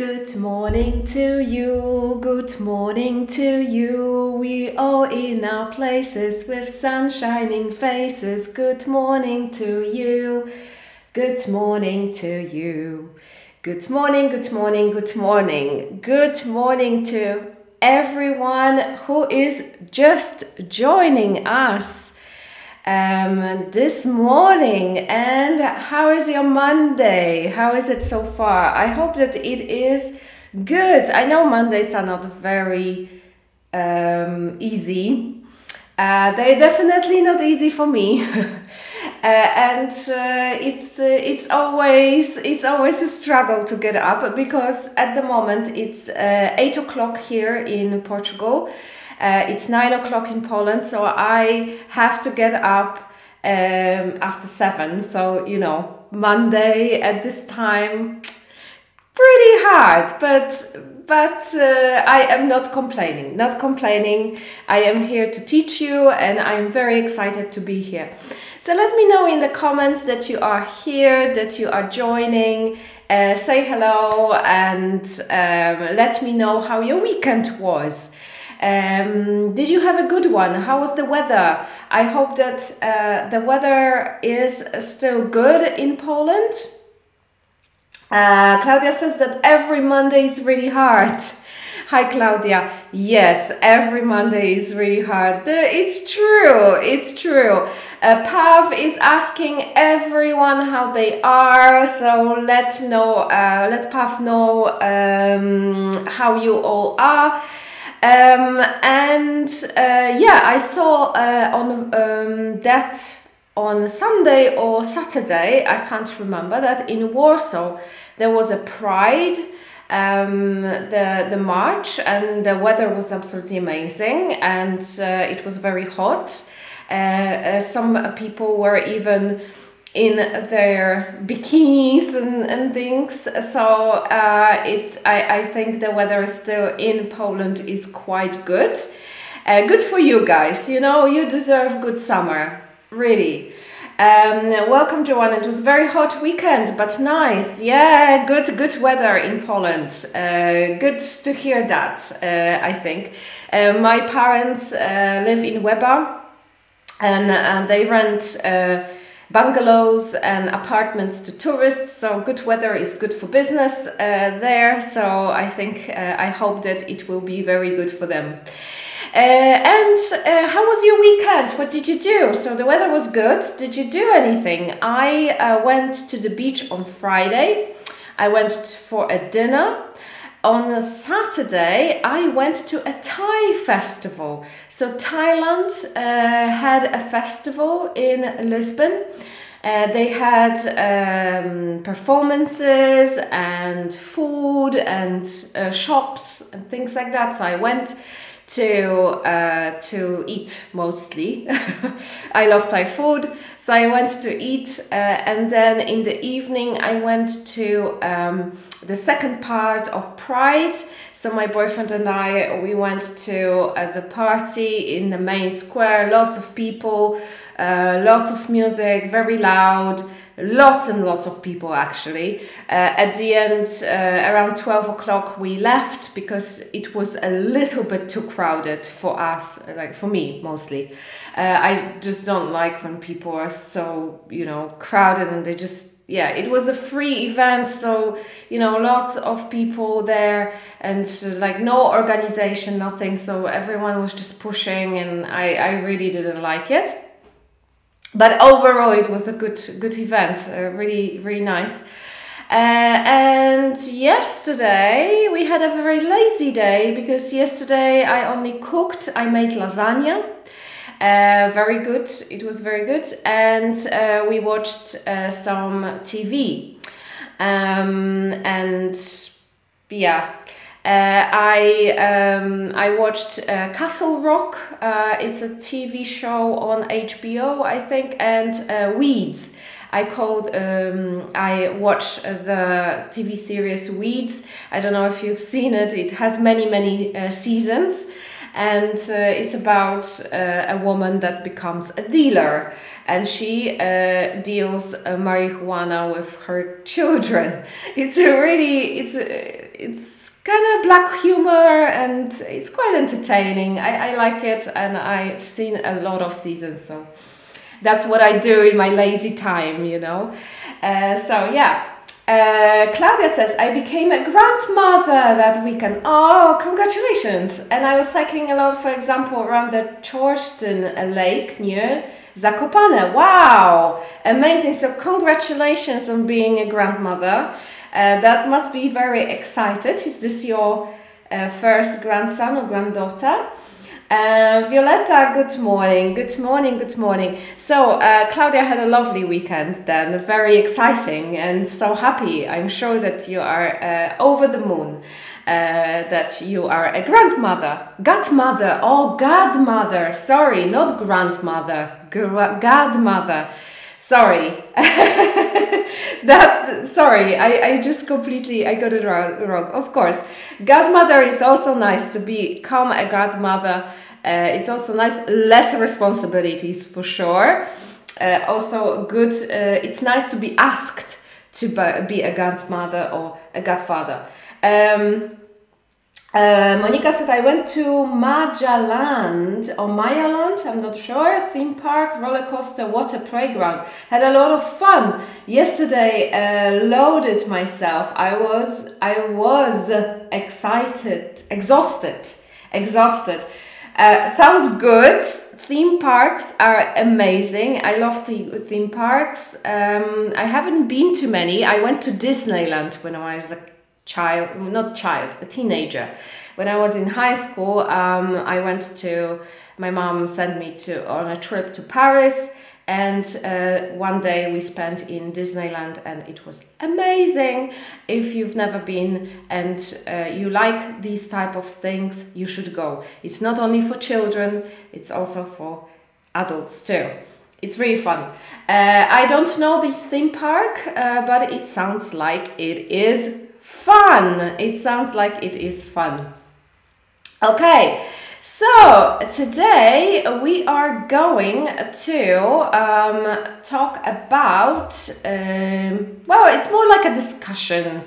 Good morning to you, good morning to you. We all in our places with sun shining faces. Good morning to you, good morning to you. Good morning, good morning, good morning. Good morning to everyone who is just joining us um, this morning. And how is your Monday? How is it so far? I hope that it is good. I know Mondays are not very um, easy. Uh, they're definitely not easy for me. Uh, and uh, it's uh, it's always it's always a struggle to get up because at the moment it's uh, eight o'clock here in Portugal, uh, it's nine o'clock in Poland, so I have to get up um, after seven. So you know Monday at this time, pretty hard, but but uh, I am not complaining. Not complaining. I am here to teach you, and I am very excited to be here. So let me know in the comments that you are here, that you are joining. Uh, say hello and um, let me know how your weekend was. Um, did you have a good one? How was the weather? I hope that uh, the weather is still good in Poland. Uh, Claudia says that every Monday is really hard. Hi, Claudia. Yes, every Monday is really hard. It's true. It's true. Uh, Pav is asking everyone how they are. So let know. Uh, let Pav know um, how you all are. Um, and uh, yeah, I saw uh, on um, that on Sunday or Saturday. I can't remember that in Warsaw there was a Pride um, the the march and the weather was absolutely amazing and uh, it was very hot. Uh, uh, some people were even in their bikinis and, and things. So uh, it I, I think the weather still in Poland is quite good. Uh, good for you guys. You know you deserve good summer. Really. Um, welcome, Joanna. It was very hot weekend, but nice. Yeah, good, good weather in Poland. Uh, good to hear that. Uh, I think uh, my parents uh, live in Łeba, and and they rent uh, bungalows and apartments to tourists. So good weather is good for business uh, there. So I think I hope that it will be very good for them. Uh, and uh, how was your weekend? What did you do? So the weather was good. Did you do anything? I uh, went to the beach on Friday. I went for a dinner. On a Saturday, I went to a Thai festival. So Thailand uh, had a festival in Lisbon. Uh, they had um, performances and food and uh, shops and things like that. So I went to uh, to eat mostly. I love Thai food, so I went to eat, uh, and then in the evening I went to um, the second part of Pride. So my boyfriend and I we went to uh, the party in the main square. Lots of people, uh, lots of music, very loud lots and lots of people actually. Uh, at the end, uh, around 12 o'clock, we left because it was a little bit too crowded for us, like for me mostly. Uh, I just don't like when people are so, you know, crowded and they just yeah, it was a free event, so you know, lots of people there, and like no organization, nothing. So everyone was just pushing, and I, I really didn't like it but overall it was a good good event uh, really really nice. Uh, and yesterday we had a very lazy day because yesterday I only cooked I made lasagna. Uh, very good it was very good. And uh, we watched uh, some TV um, and yeah uh, I um, I watched uh, Castle Rock. Uh, it's a TV show on HBO, I think, and uh, Weeds. I called um, I watched the TV series Weeds. I don't know if you've seen it. It has many many uh, seasons and uh, it's about uh, a woman that becomes a dealer and she uh, deals marijuana with her children it's a really it's a, it's kind of black humor and it's quite entertaining. I, I like it and I've seen a lot of seasons, so that's what I do in my lazy time, you know. Uh, so yeah. Uh, Claudia says, I became a grandmother that weekend. Oh, congratulations! And I was cycling a lot, for example, around the Czorsztyn lake near Zakopane. Wow! Amazing. So, congratulations on being a grandmother. Uh, that must be very excited. Is this your uh, first grandson or granddaughter? Uh, Violetta, good morning, good morning, good morning. So, uh, Claudia had a lovely weekend then, very exciting and so happy. I'm sure that you are uh, over the moon, uh, that you are a grandmother, godmother, oh, godmother, sorry, not grandmother, godmother. Sorry. that sorry, I, I just completely I got it wrong, wrong. Of course. Godmother is also nice to become a godmother. Uh, it's also nice, less responsibilities for sure. Uh, also good, uh, it's nice to be asked to be a godmother or a godfather. Um, uh, Monica said, I went to Majaland or Mayaland, I'm not sure, theme park, roller coaster, water playground. Had a lot of fun. Yesterday, uh, loaded myself. I was, I was excited, exhausted, exhausted. Uh, sounds good. Theme parks are amazing. I love the theme parks. Um, I haven't been to many. I went to Disneyland when I was a child, not child, a teenager. When I was in high school, um, I went to, my mom sent me to on a trip to Paris and uh, one day we spent in Disneyland and it was amazing. If you've never been and uh, you like these type of things, you should go. It's not only for children, it's also for adults too. It's really fun. Uh, I don't know this theme park, uh, but it sounds like it is fun. It sounds like it is fun. Okay, so today we are going to um, talk about, um, well, it's more like a discussion.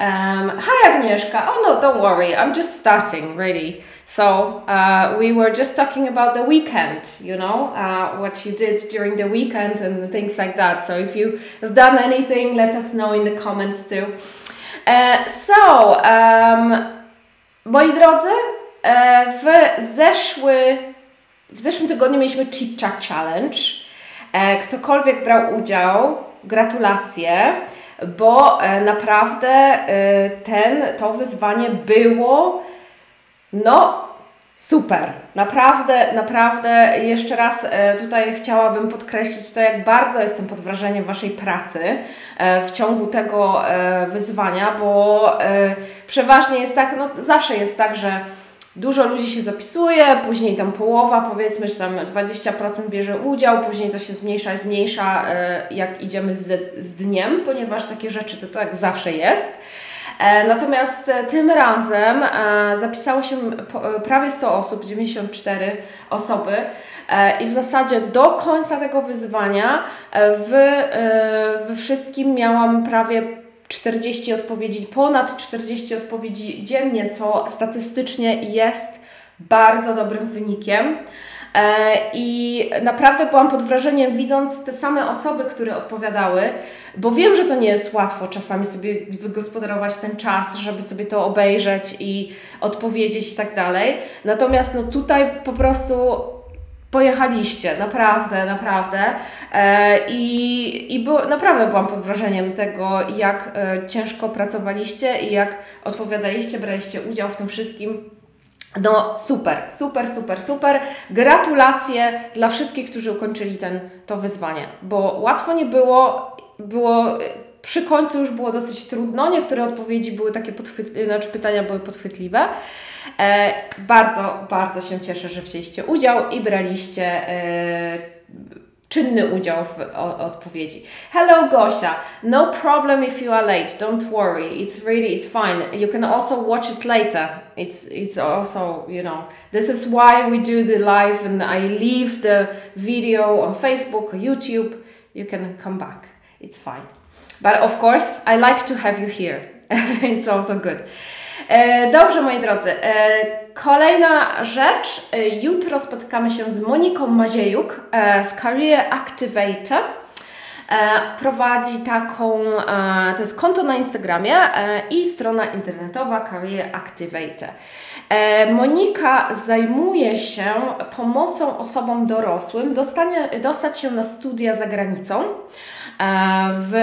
Um, hi Agnieszka. Oh no, don't worry. I'm just starting, really. So uh, we were just talking about the weekend, you know, uh, what you did during the weekend and things like that. So if you have done anything, let us know in the comments too. Uh, so, um, moi drodzy, E, w, zeszły, w zeszłym tygodniu mieliśmy Chit Chat Challenge. E, ktokolwiek brał udział, gratulacje, bo e, naprawdę ten, to wyzwanie było no super. Naprawdę, naprawdę jeszcze raz tutaj chciałabym podkreślić to, jak bardzo jestem pod wrażeniem Waszej pracy w ciągu tego wyzwania, bo przeważnie jest tak, no zawsze jest tak, że dużo ludzi się zapisuje, później tam połowa, powiedzmy, że tam 20% bierze udział, później to się zmniejsza, zmniejsza, e, jak idziemy z, z dniem, ponieważ takie rzeczy to tak zawsze jest. E, natomiast e, tym razem zapisało się prawie 100 osób, 94 osoby. I w zasadzie do końca tego wyzwania w, w wszystkim miałam prawie 40 odpowiedzi, ponad 40 odpowiedzi dziennie, co statystycznie jest bardzo dobrym wynikiem. E, I naprawdę byłam pod wrażeniem, widząc te same osoby, które odpowiadały, bo wiem, że to nie jest łatwo czasami sobie wygospodarować ten czas, żeby sobie to obejrzeć i odpowiedzieć i tak dalej. Natomiast no tutaj po prostu pojechaliście, naprawdę, naprawdę. E, I, i bo, naprawdę byłam pod wrażeniem tego, jak e, ciężko pracowaliście i jak odpowiadaliście, braliście udział w tym wszystkim. No super, super, super, super. Gratulacje dla wszystkich, którzy ukończyli ten, to wyzwanie, bo łatwo nie było, było przy końcu już było dosyć trudno. Niektóre odpowiedzi były takie, podchwyt- znaczy pytania były podchwytliwe. E, bardzo, bardzo się cieszę, że wzięliście udział i braliście e, czynny udział w o, odpowiedzi. Hello Gosia, no problem if you are late, don't worry, it's really, it's fine. You can also watch it later. It's, it's also, you know, this is why we do the live and I leave the video on Facebook or YouTube. You can come back, it's fine. But of course, I like to have you here. It's also good. E, dobrze, moi drodzy. E, kolejna rzecz. E, jutro spotykamy się z Moniką Maziejuk z Career Activator. Prowadzi taką, to jest konto na Instagramie i strona internetowa Career Activator. Monika zajmuje się pomocą osobom dorosłym dostanie, dostać się na studia za granicą. E, w,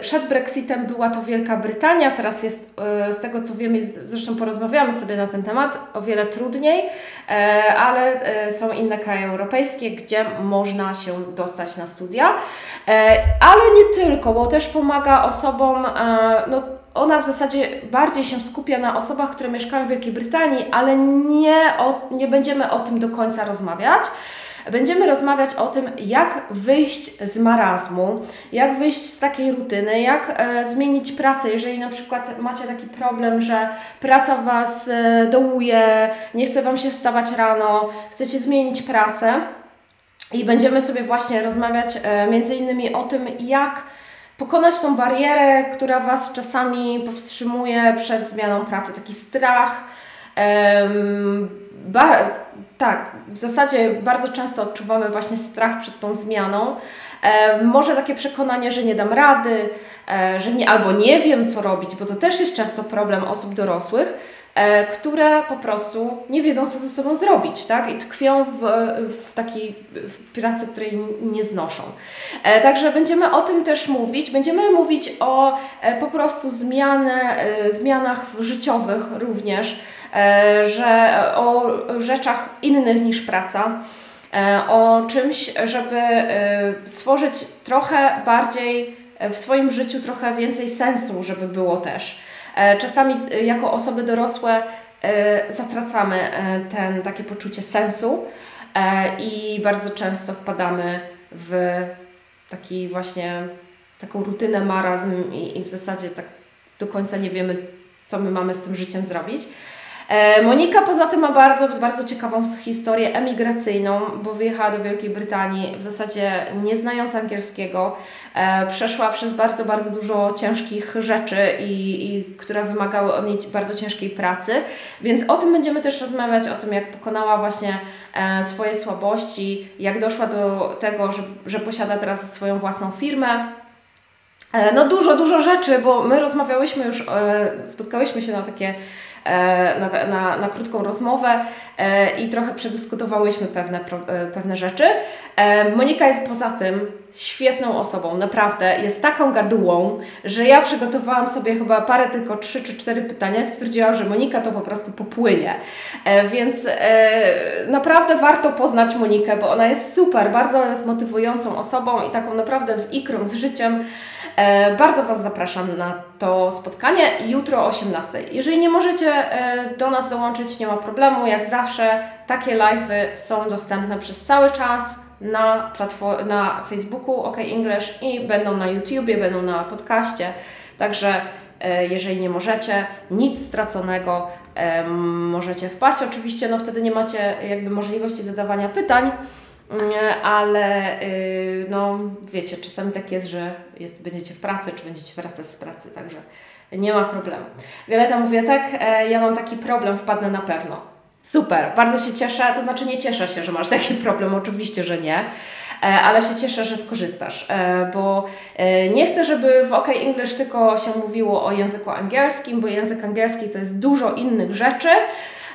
przed Brexitem była to Wielka Brytania, teraz jest, e, z tego co wiemy, zresztą porozmawiamy sobie na ten temat, o wiele trudniej, e, ale są inne kraje europejskie, gdzie można się dostać na studia. Ale nie tylko, bo też pomaga osobom, no, ona w zasadzie bardziej się skupia na osobach, które mieszkają w Wielkiej Brytanii, ale nie, o, nie będziemy o tym do końca rozmawiać. Będziemy rozmawiać o tym, jak wyjść z marazmu, jak wyjść z takiej rutyny, jak e, zmienić pracę, jeżeli na przykład macie taki problem, że praca Was e, dołuje, nie chce Wam się wstawać rano, chcecie zmienić pracę. I będziemy sobie właśnie rozmawiać e, między innymi o tym, jak pokonać tą barierę, która Was czasami powstrzymuje przed zmianą pracy, taki strach. Tak, w zasadzie bardzo często odczuwamy właśnie strach przed tą zmianą. E, może takie przekonanie, że nie dam rady, e, że nie, albo nie wiem, co robić, bo to też jest często problem osób dorosłych, e, które po prostu nie wiedzą, co ze sobą zrobić, tak? I tkwią w, w takiej w pracy, której nie znoszą. E, także będziemy o tym też mówić. Będziemy mówić o e, po prostu zmianę, e, zmianach życiowych również że o rzeczach innych niż praca, e, o czymś, żeby e, stworzyć trochę bardziej w swoim życiu trochę więcej sensu, żeby było też. Czasami jako osoby dorosłe zatracamy ten takie poczucie sensu i bardzo często wpadamy w taki właśnie taką rutynę, marazm i, i w zasadzie tak do końca nie wiemy, co my mamy z tym życiem zrobić. E, Monika poza tym ma bardzo, bardzo ciekawą historię emigracyjną, bo wyjechała do Wielkiej Brytanii w zasadzie nie znając angielskiego. E, przeszła przez bardzo, bardzo dużo ciężkich rzeczy, i, i które wymagały od niej bardzo ciężkiej pracy. Więc o tym będziemy też rozmawiać, o tym jak pokonała właśnie e, swoje słabości, jak doszła do tego, że, że posiada teraz swoją własną firmę. No dużo, dużo rzeczy, bo my rozmawiałyśmy już, spotkałyśmy się na takie na, na, na krótką rozmowę e, i trochę przedyskutowałyśmy pewne, e, pewne rzeczy. Monika jest poza tym świetną osobą, naprawdę. Jest taką gadułą, że ja przygotowałam sobie chyba parę, tylko trzy czy cztery pytania. Stwierdziłam, że Monika to po prostu popłynie. Więc naprawdę warto poznać Monikę, bo ona jest super, bardzo jest motywującą osobą i taką naprawdę z ikrą, z życiem. E, bardzo Was zapraszam na to spotkanie jutro o 18. Jeżeli nie możecie e, do nas dołączyć, nie ma problemu. Jak zawsze takie live'y są dostępne przez cały czas na, platform- na Facebooku OK English i będą na YouTubie, będą na podcaście. Także e, jeżeli nie możecie, nic straconego, możecie wpaść. Oczywiście no wtedy nie macie jakby możliwości zadawania pytań, ale y, no wiecie, czasami tak jest, że jest, będziecie w pracy, czy będziecie wracać z pracy, także nie ma problemu. Wioleta mówi, tak, e, ja mam taki problem, wpadnę na pewno. Super, bardzo się cieszę, to znaczy nie cieszę się, że masz taki problem, oczywiście, że nie, e, ale się cieszę, że skorzystasz, e, bo nie chcę, żeby w OK English tylko się mówiło o języku angielskim, bo język angielski to jest dużo innych rzeczy,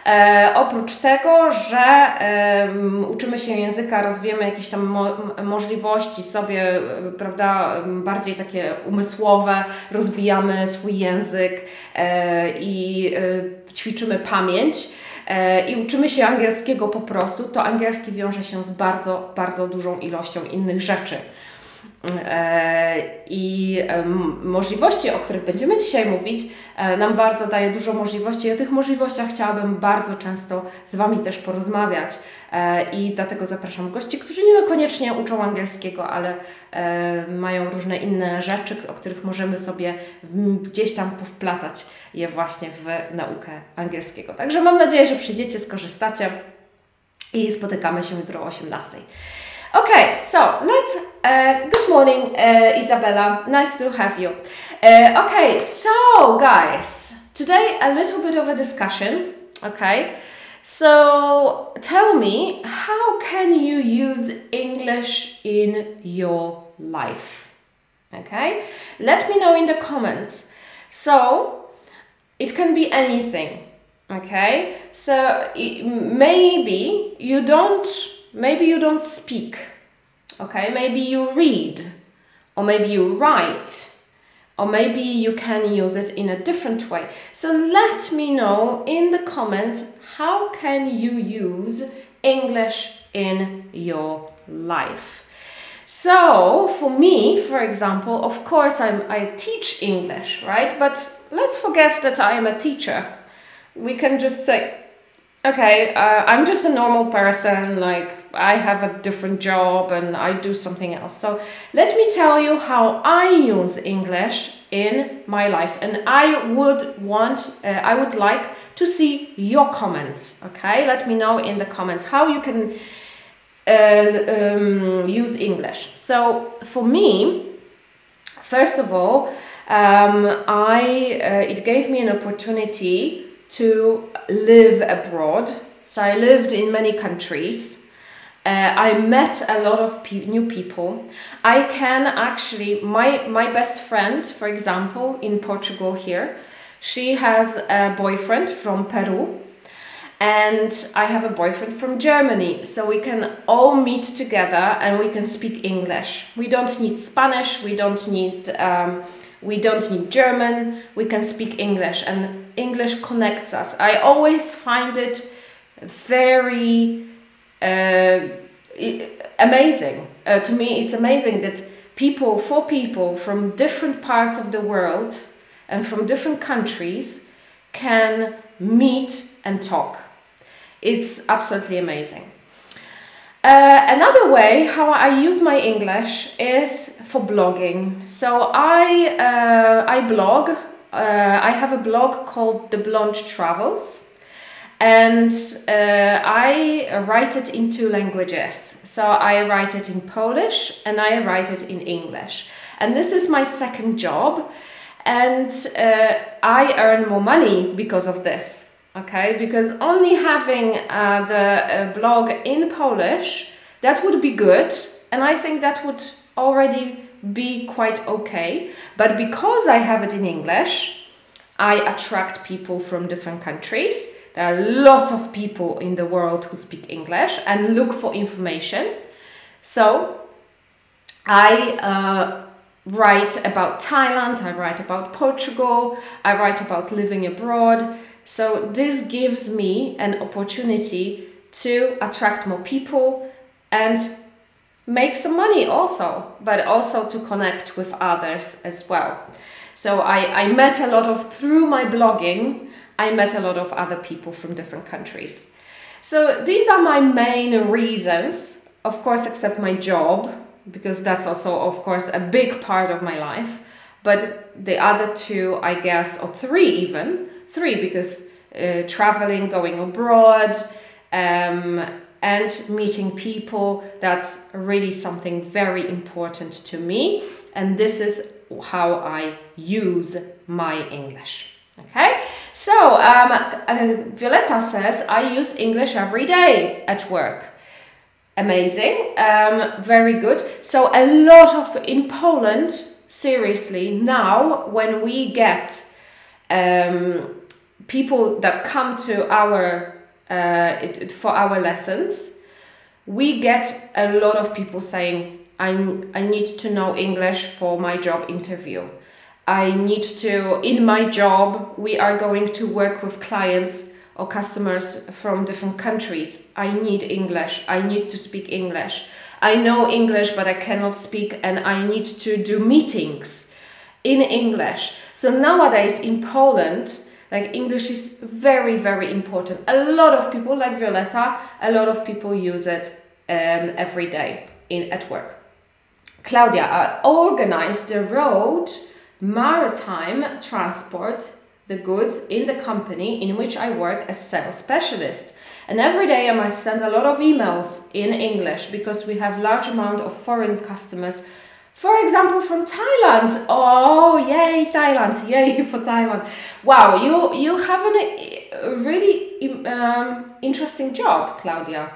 E, oprócz tego, że e, uczymy się języka, rozwijamy jakieś tam mo możliwości sobie, prawda, bardziej takie umysłowe, rozwijamy swój język e, i e, ćwiczymy pamięć e, i uczymy się angielskiego po prostu, to angielski wiąże się z bardzo, bardzo dużą ilością innych rzeczy. E, I możliwości, o których będziemy dzisiaj mówić, e, nam bardzo daje dużo możliwości. I o tych możliwościach chciałabym bardzo często z Wami też porozmawiać. E, I dlatego zapraszam gości, którzy nie koniecznie uczą angielskiego, ale mają różne inne rzeczy, o których możemy sobie gdzieś tam powplatać je właśnie w naukę angielskiego. Także mam nadzieję, że przyjdziecie, skorzystacie i spotykamy się jutro o 18. Okay, so let's. Uh, good morning, uh, Isabella. Nice to have you. Uh, okay, so guys, today a little bit of a discussion. Okay, so tell me, how can you use English in your life? Okay, let me know in the comments. So it can be anything. Okay, so maybe you don't, maybe you don't speak. Okay, maybe you read, or maybe you write or maybe you can use it in a different way. So let me know in the comment how can you use English in your life. So for me, for example, of course I'm, I teach English, right? But let's forget that I am a teacher. We can just say, okay, uh, I'm just a normal person, like I have a different job and I do something else. So let me tell you how I use English in my life and I would want, uh, I would like to see your comments, okay? Let me know in the comments how you can uh, um, use English. So for me, first of all, um, I, uh, it gave me an opportunity to live abroad. So I lived in many countries. Uh, I met a lot of pe new people. I can actually, my, my best friend, for example, in Portugal here, she has a boyfriend from Peru and I have a boyfriend from Germany. So we can all meet together and we can speak English. We don't need Spanish, we don't need, um, we don't need German, we can speak English and English connects us. I always find it very amazing. Uh, to me, it's amazing that people, four people from different parts of the world and from different countries can meet and talk. It's absolutely amazing. Uh, another way how I use my English is for blogging. So I uh, I blog uh, I have a blog called The Blonde Travels, and uh, I write it in two languages. So I write it in Polish and I write it in English. And this is my second job, and uh, I earn more money because of this. Okay, because only having uh, the uh, blog in Polish that would be good, and I think that would already be quite okay. But because I have it in English, I attract people from different countries. There are lots of people in the world who speak English and look for information. So I uh, write about Thailand, I write about Portugal, I write about living abroad. So this gives me an opportunity to attract more people and make some money also, but also to connect with others as well. So I, I met a lot of, through my blogging, I met a lot of other people from different countries. So these are my main reasons, of course, except my job, because that's also, of course, a big part of my life. But the other two, I guess, or three even, three, because uh, traveling, going abroad, um, and meeting people that's really something very important to me and this is how I use my English okay? So um, uh, says I use English every day at work. Amazing. Um, very good. So a lot of in Poland seriously now when we get um, people that come to our uh, for our lessons, we get a lot of people saying, I, I need to know English for my job interview. I need to, in my job, we are going to work with clients or customers from different countries. I need English. I need to speak English. I know English, but I cannot speak, and I need to do meetings in English. So nowadays in Poland, like English is very, very important. A lot of people, like Violetta, a lot of people use it um, every day in at work. Claudia, I organize the road maritime transport the goods in the company in which I work as sales specialist. And every day I must send a lot of emails in English because we have large amount of foreign customers For example, from Thailand. Oh, yay, Thailand! Yay for Thailand! Wow, you you have an, a really um, interesting job, Claudia.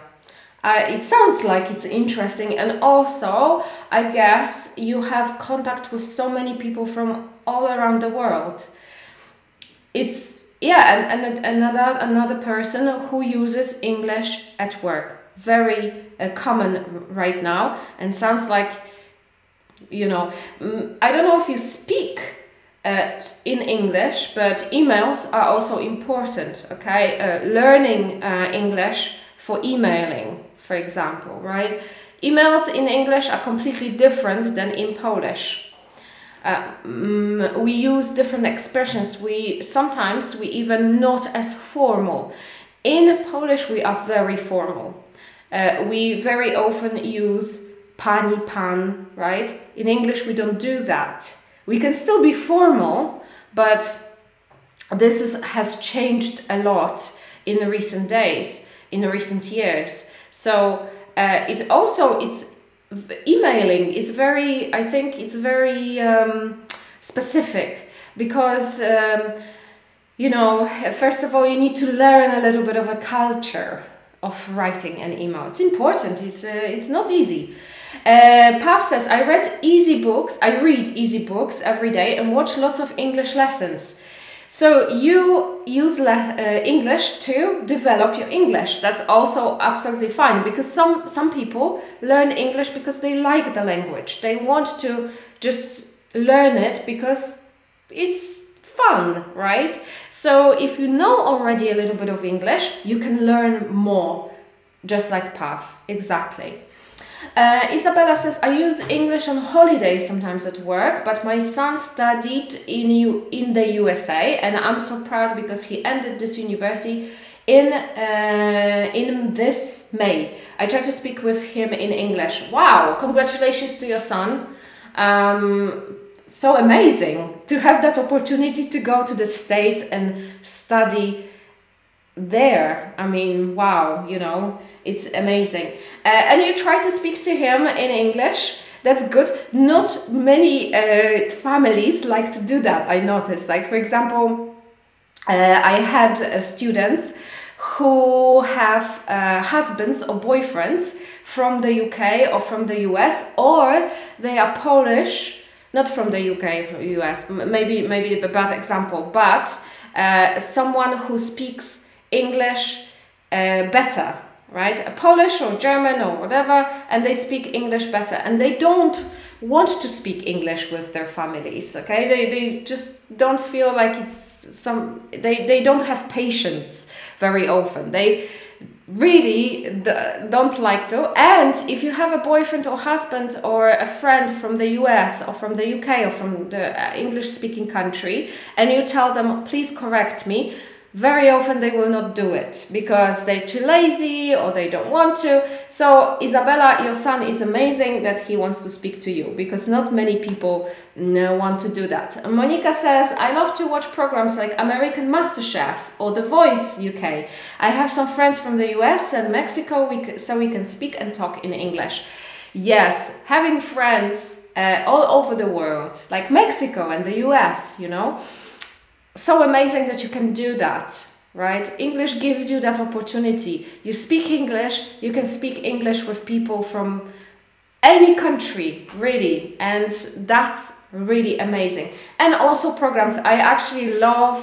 Uh, it sounds like it's interesting, and also, I guess you have contact with so many people from all around the world. It's yeah, and, and another another person who uses English at work, very uh, common right now, and sounds like you know. Mm, I don't know if you speak uh, in English, but emails are also important. Okay, uh, learning uh, English for emailing for example, right? Emails in English are completely different than in Polish. Uh, mm, we use different expressions. We sometimes we even not as formal. In Polish, we are very formal. Uh, we very often use pani, pan, right? In English, we don't do that. We can still be formal, but this is, has changed a lot in recent days, in recent years. So uh, it also it's emailing is very I think it's very um, specific because um, you know first of all you need to learn a little bit of a culture of writing an email. It's important. It's uh, it's not easy. Uh, says I read easy books. I read easy books every day and watch lots of English lessons. So you use uh, English to develop your English. That's also absolutely fine because some some people learn English because they like the language. They want to just learn it because it's fun, right? So if you know already a little bit of English, you can learn more, just like Pav, exactly. Uh, Isabella says, I use English on holidays sometimes at work, but my son studied in, U- in the USA and I'm so proud because he ended this university in, uh, in this May. I try to speak with him in English. Wow, congratulations to your son. Um, so amazing to have that opportunity to go to the States and study there. I mean, wow, you know it's amazing. Uh, and you try to speak to him in English. That's good. Not many uh, families like to do that. I noticed. Like for example, uh, I had uh, students who have uh, husbands or boyfriends from the UK or from the US, or they are Polish, not from the UK, from US. Maybe maybe a bad example, but uh, someone who speaks English better right? A Polish or German or whatever, and they speak English better. And they don't want to speak English with their families, okay? They, they just don't feel like it's some, they, they don't have patience very often. They really don't like to. And if you have a boyfriend or husband or a friend from the US or from the UK or from the English speaking country, and you tell them, please correct me, very often they will not do it because they're too lazy or they don't want to. So, Isabella, your son is amazing that he wants to speak to you because not many people want to do that. Monica says, I love to watch programs like American MasterChef or The Voice UK. I have some friends from the US and Mexico so we can speak and talk in English. Yes, having friends uh, all over the world, like Mexico and the US, you know so amazing that you can do that right? English gives you that opportunity. You speak english you can speak english with people from any country really and that's really amazing. And also programs. I actually love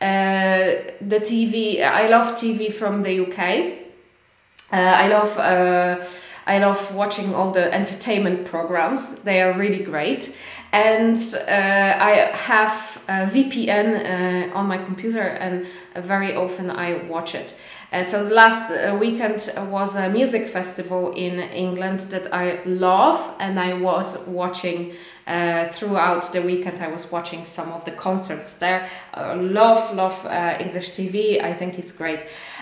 uh, the tv i love tv from the uk uh, i love uh, I love watching all the entertainment programs. They are really great and uh, I have a VPN uh, on my computer, and very often I watch it. Uh, so the last uh, weekend was a music festival in England that I love, and I was watching uh, throughout the weekend. I was watching some of the concerts there. love, love uh, English TV. I think it's great.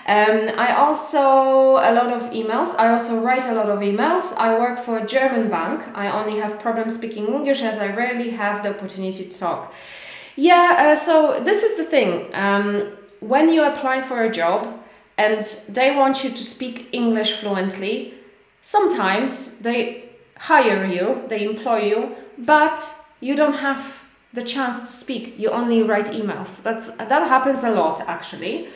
Um, I also a lot of emails. I also write a lot of emails. I work for a German bank. I only have problems speaking English as I rarely have the opportunity to talk. Yeah, uh, so this is the thing. Um, when you apply for a job and they want you to speak English fluently, sometimes they hire you, they employ you, but you don't have the chance to speak. You only write emails. That's that happens a lot actually,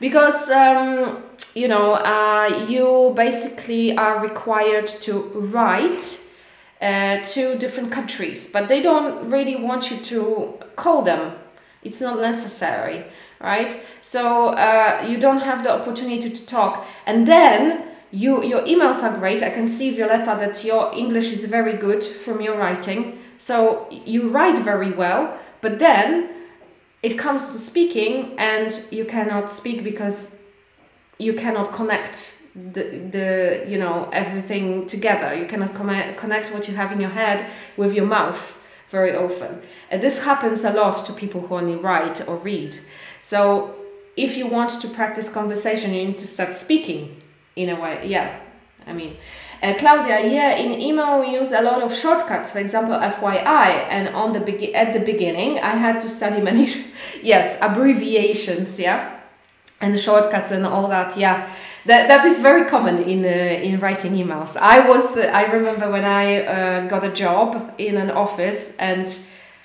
because um, you know uh, you basically are required to write uh, to different countries, but they don't really want you to call them. It's not necessary, right? So uh, you don't have the opportunity to talk, and then you your emails are great. I can see Violetta that your English is very good from your writing. So you write very well, but then it comes to speaking, and you cannot speak because you cannot connect the, the you know everything together you cannot connect what you have in your head with your mouth very often and this happens a lot to people who only write or read so if you want to practice conversation you need to start speaking in a way yeah i mean uh, Claudia, yeah, in email we use a lot of shortcuts. For example, FYI, and on the be- at the beginning I had to study many, yes, abbreviations, yeah, and shortcuts and all that. Yeah, that, that is very common in uh, in writing emails. I was uh, I remember when I uh, got a job in an office and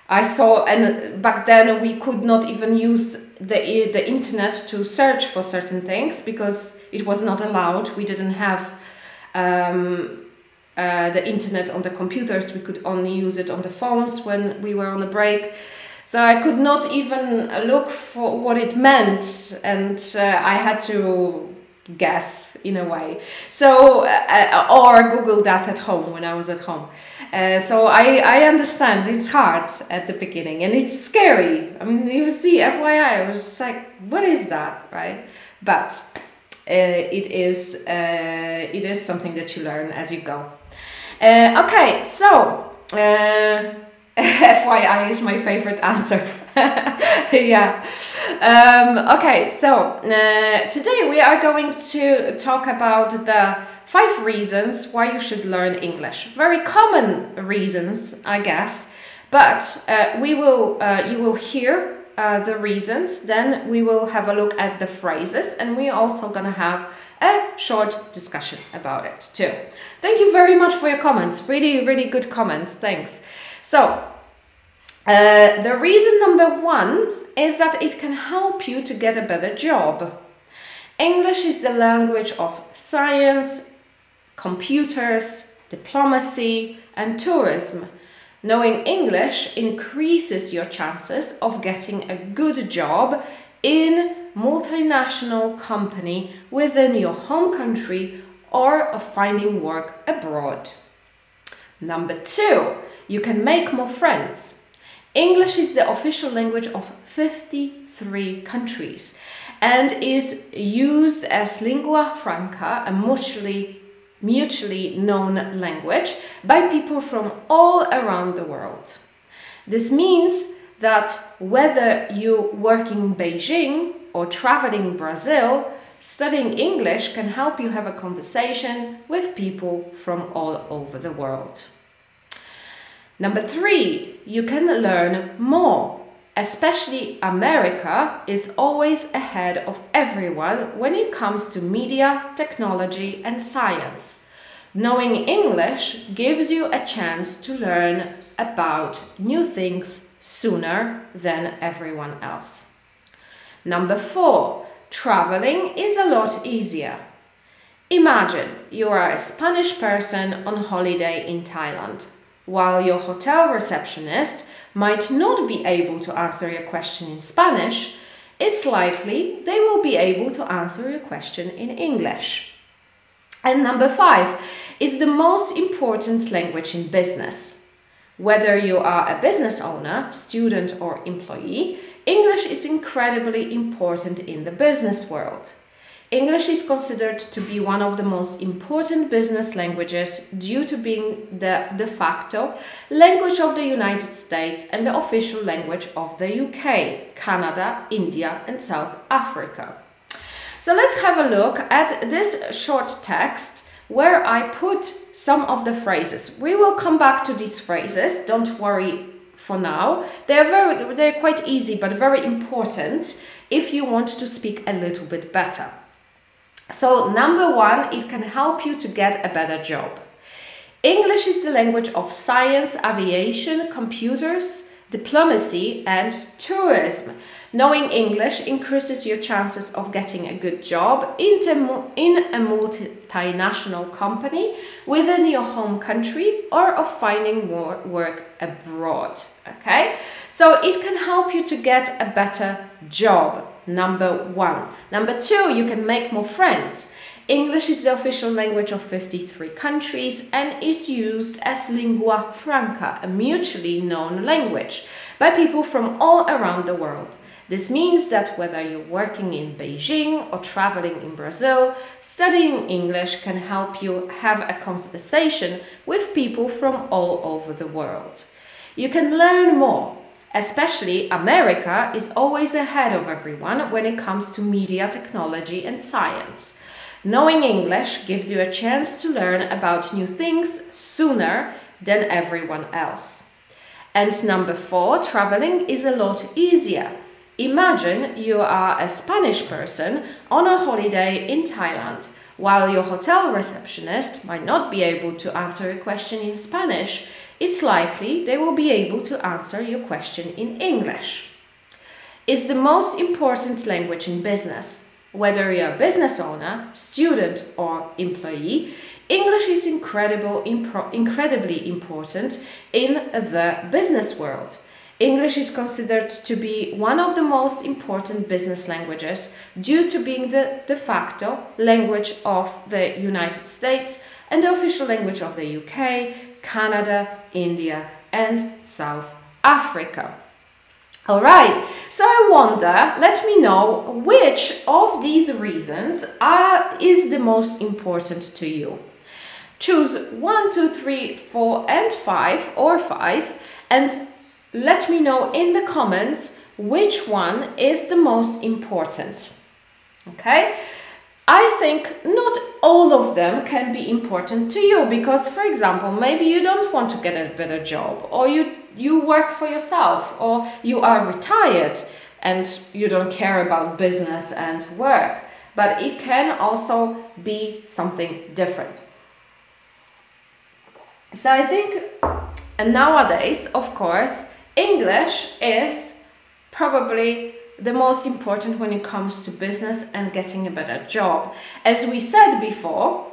I saw and back then we could not even use the the internet to search for certain things because it was not allowed. We didn't have um, uh, the internet on the computers. We could only use it on the phones when we were on a break. So I could not even look for what it meant, and uh, I had to guess in a way. So, uh, or Google that at home when I was at home. Uh, so I, I understand it's hard at the beginning and it's scary. I mean, you see, FYI, I was just like, what is that, right? But uh, it is uh, it is something that you learn as you go. Uh, okay, so uh, FYI is my favorite answer. yeah. Um, okay, so uh, today we are going to talk about the five reasons why you should learn English. Very common reasons, I guess, but uh, we will uh, you will hear uh, the reasons. Then we will have a look at the phrases, and we're also gonna have a short discussion about it too. Thank you very much for your comments. Really, really good comments. Thanks. So uh, the reason number one is that it can help you to get a better job. English is the language of science, computers, diplomacy, and tourism. Knowing English increases your chances of getting a good job in multinational company within your home country or of finding work abroad. Number two, you can make more friends. English is the official language of 53 countries and is used as lingua franca, a mutually, mutually known language, by people from all around the world. This means that whether you work in Beijing or traveling Brazil, studying English can help you have a conversation with people from all over the world. Number three, you can learn more. Especially America is always ahead of everyone when it comes to media, technology, and science. Knowing English gives you a chance to learn about new things sooner than everyone else. Number four, traveling is a lot easier. Imagine you are a Spanish person on holiday in Thailand. While your hotel receptionist might not be able to answer your question in Spanish, it's likely they will be able to answer your question in English. And number five, it's the most important language in business. Whether you are a business owner, student, or employee, English is incredibly important in the business world. English is considered to be one of the most important business languages due to being the de facto language of the United States and the official language of the UK, Canada, India, and South Africa. So let's have a look at this short text where I put some of the phrases. We will come back to these phrases, don't worry for now. They're very they're quite easy but very important if you want to speak a little bit better. So, number one, it can help you to get a better job. English is the language of science, aviation, computers, diplomacy, and tourism. Knowing English increases your chances of getting a good job in a multinational company within your home country or of finding work abroad. Okay, so it can help you to get a better job. Number one. Number two, you can make more friends. English is the official language of 53 countries and is used as lingua franca, a mutually known language, by people from all around the world. This means that whether you're working in Beijing or traveling in Brazil, studying English can help you have a conversation with people from all over the world. You can learn more. Especially America is always ahead of everyone when it comes to media technology and science. Knowing English gives you a chance to learn about new things sooner than everyone else. And number four, traveling is a lot easier Imagine you are a Spanish person on a holiday in Thailand. While your hotel receptionist might not be able to answer a question in Spanish, it's likely they will be able to answer your question in English. It's the most important language in business. Whether you're a business owner, student, or employee, English is incredible, incredibly important in the business world. English is considered to be one of the most important business languages due to being the de facto language of the United States and the official language of the UK, Canada, India, and South Africa. All right, so I wonder, let me know which of these reasons are, is the most important to you. Choose one, two, three, four, and 5 or 5 and let me know in the comments which one is the most important. Okay? I think not all of them can be important to you because, for example, maybe you don't want to get a better job or you, you work for yourself or you are retired and you don't care about business and work. But it can also be something different. So I think nowadays, of course, English is probably the most important when it comes to business and getting a better job. As we said before,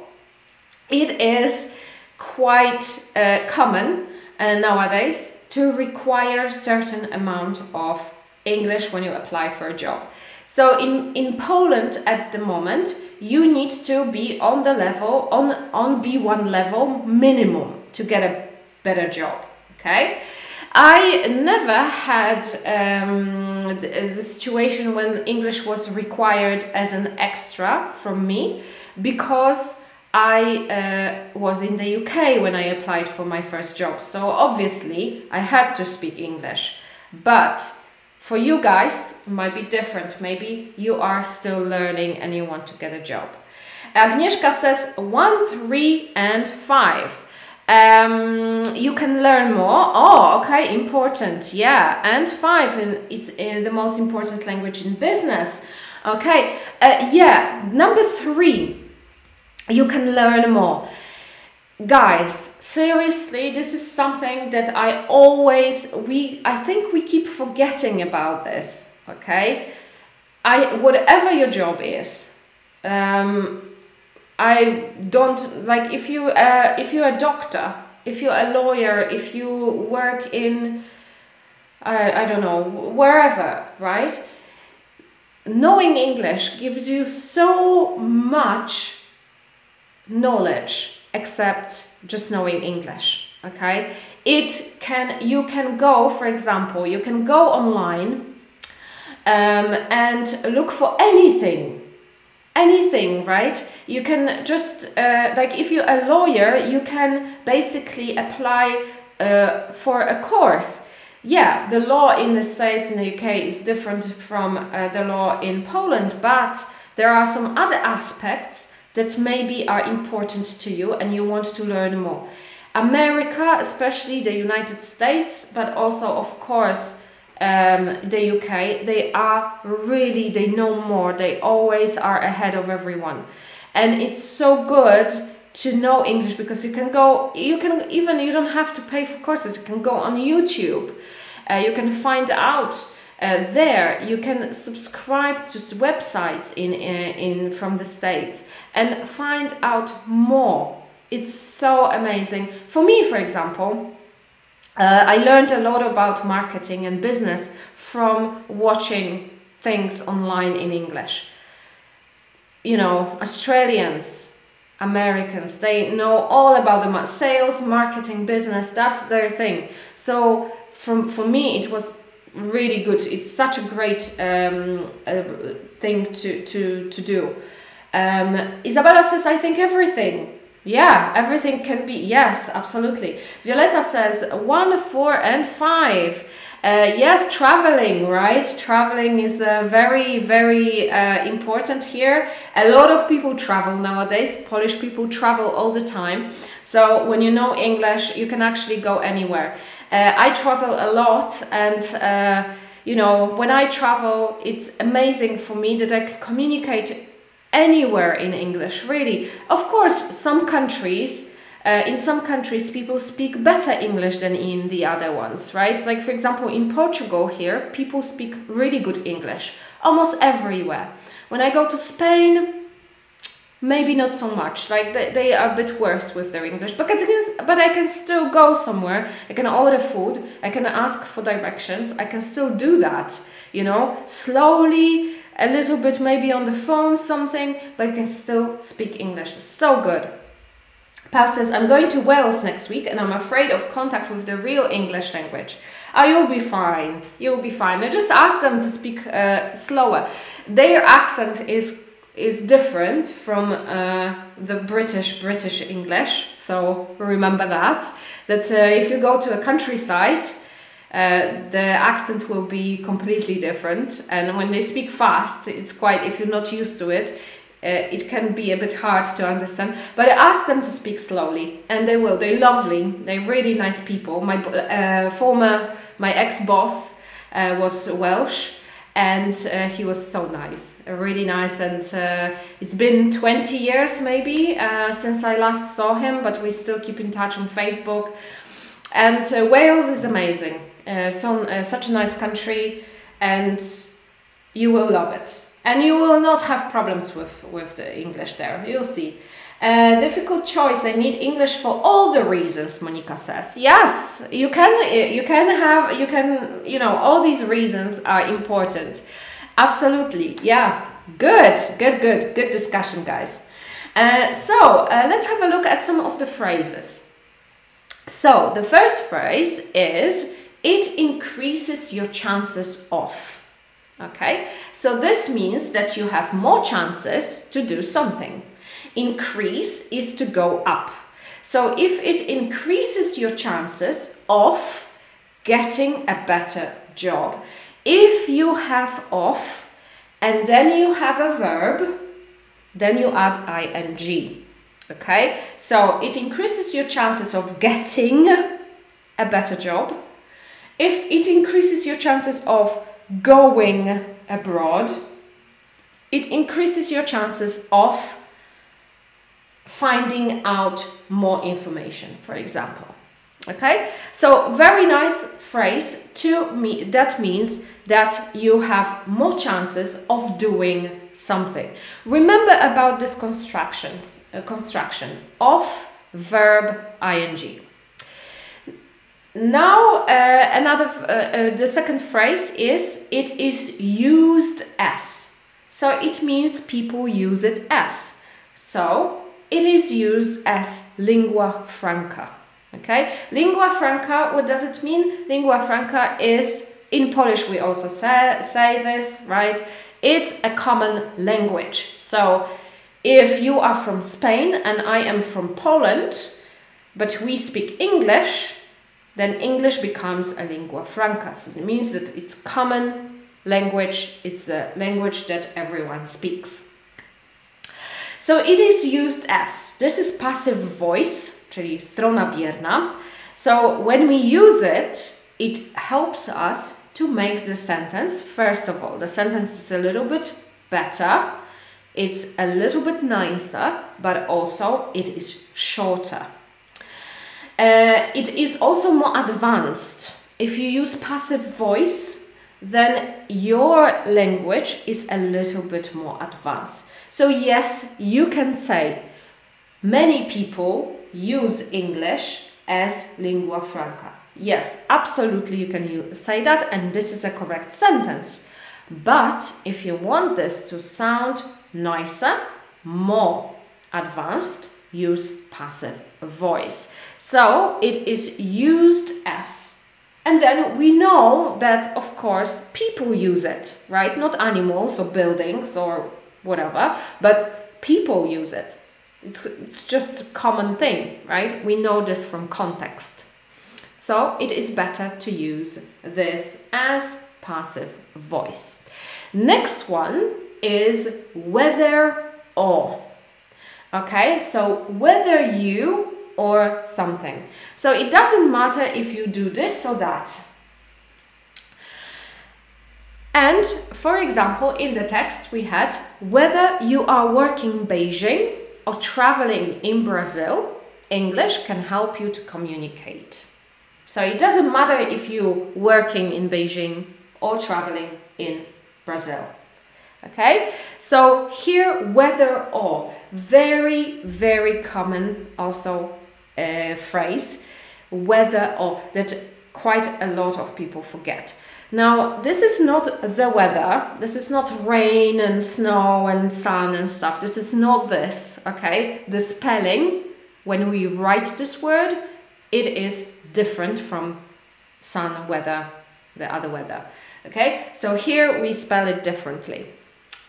it is quite uh, common uh, nowadays to require certain amount of English when you apply for a job. So in, in Poland at the moment, you need to be on the level, on, on B1 level minimum to get a better job, okay? I never had um, the, the, situation when English was required as an extra from me because I uh, was in the UK when I applied for my first job. So obviously I had to speak English. But for you guys, it might be different. Maybe you are still learning and you want to get a job. Agnieszka says 1, 3 and 5 um, you can learn more. Oh, okay, important. Yeah, and five, it's uh, the most important language in business. Okay, uh, yeah, number three, you can learn more. Guys, seriously, this is something that I always, we, I think we keep forgetting about this. Okay, I, whatever your job is, um, I don't like if you uh, if you're a doctor, if you're a lawyer, if you work in I, I don't know wherever, right? Knowing English gives you so much knowledge except just knowing English. Okay, it can you can go, for example, you can go online um, and look for anything anything, right? You can just, uh, like, if you're a lawyer, you can basically apply uh, for a course. Yeah, the law in the States in the UK is different from uh, the law in Poland, but there are some other aspects that maybe are important to you and you want to learn more. America, especially the United States, but also, of course, um, the UK, they are really, they know more. They always are ahead of everyone. And it's so good to know English because you can go, you can even, you don't have to pay for courses, you can go on YouTube, uh, you can find out uh, there. You can subscribe to websites in, in, in from the states and find out more. It's so amazing. For me for example uh, i learned a lot about marketing and business from watching things online in english you know australians americans they know all about the sales marketing business that's their thing so from for me it was really good. It's such a great um, uh, thing to, to, to do. Um, Isabella says, I think everything. Yeah, everything can be. Yes, absolutely. Violeta says, one, four, and five. Uh, yes, traveling, right? Traveling is uh, very, very uh, important here. A lot of people travel nowadays. Polish people travel all the time. So when you know English, you can actually go anywhere. Uh, I travel a lot, and uh, you know, when I travel, it's amazing for me that I can communicate anywhere in English. Really, of course, some countries. Uh, in some countries, people speak better English than in the other ones, right? Like, for example, in Portugal, here, people speak really good English almost everywhere. When I go to Spain, maybe not so much like they, are a bit worse with their english but I, can, but I can still go somewhere i can order food i can ask for directions i can still do that you know slowly a little bit maybe on the phone something but can still speak english so good Pav says, I'm going to Wales next week and I'm afraid of contact with the real English language. Oh, you'll be fine. You'll be fine. I just ask them to speak uh, slower. Their accent is is different from uh, the British British English. So remember that that uh, if you go to a countryside, uh, the accent will be completely different, and when they speak fast, it's quite if you're not used to it. Uh, it can be a bit hard to understand, but I ask them to speak slowly, and they will. They're lovely. They're really nice people. My uh, former, my ex-boss uh, was Welsh, and uh, he was so nice, really nice. And it's been 20 years maybe since I last saw him, but we still keep in touch on Facebook. And Wales is amazing, uh, so, uh, such a nice country, and you will love it. And you will not have problems with, with the English there, you'll see. Uh, difficult choice. I need English for all the reasons. Monica says. Yes, you can. You can have. You can. You know, all these reasons are important. Absolutely. Yeah. Good. Good. Good. Good discussion, guys. Uh, so uh, let's have a look at some of the phrases. So the first phrase is it increases your chances of. Okay, so this means that you have more chances to do something. Increase is to go up. So if it increases your chances of getting a better job, if you have off and then you have a verb, then you add ing. Okay, so it increases your chances of getting a better job. If it increases your chances of going abroad, it increases your chances of finding out more information, for example. Okay, so very nice phrase to me that means that you have more chances of doing something. Remember about this constructions, uh, construction of verb ing. Now, uh, another, uh, uh, the second phrase is it is used as. So it means people use it as. So it is used as lingua franca. Okay, lingua franca, what does it mean? Lingua franca is, in Polish we also say, say this, right? It's a common language. So if you are from Spain and I am from Poland, but we speak English, then English becomes a lingua franca. So it means that it's common language, it's a language that everyone speaks. So it is used as, this is passive voice, czyli strona bierna. So when we use it, it helps us to make the sentence. First of all, the sentence is a little bit better It's a little bit nicer, but also it is shorter. Uh, it is also more advanced. If you use passive voice, then your language is a little bit more advanced. So, yes, you can say many people use English as lingua franca. Yes, absolutely, you can say that, and this is a correct sentence. But if you want this to sound nicer, more advanced, use passive voice. So it is used as. And then we know that, of course, people use it, right? Not animals or buildings or whatever, but people use it. It's, it's just a common thing, right? We know this from context. So it is better to use this as passive voice. Next one is whether or. Okay, so whether you or something. So it doesn't matter if you do this or that. And for example, in the text we had whether you are working Beijing or traveling in Brazil, English can help you to communicate. So it doesn't matter if you're working in Beijing or traveling in Brazil. Okay, so here whether or very very common also uh, phrase whether or that quite a lot of people forget. Now, this is not the weather. This is not rain and snow and sun and stuff. This is not this, okay? The spelling, when we write this word, it is different from sun, weather, the other weather, okay? So here we spell it differently.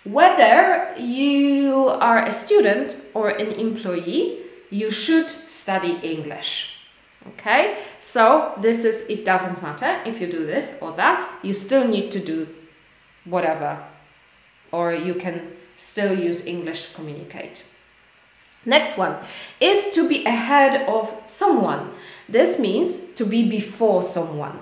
Whether you are a student or an employee, you should study English. Okay, so this is, it doesn't matter if you do this or that, you still need to do whatever, or you can still use English to communicate. Next one is to be ahead of someone. This means to be before someone.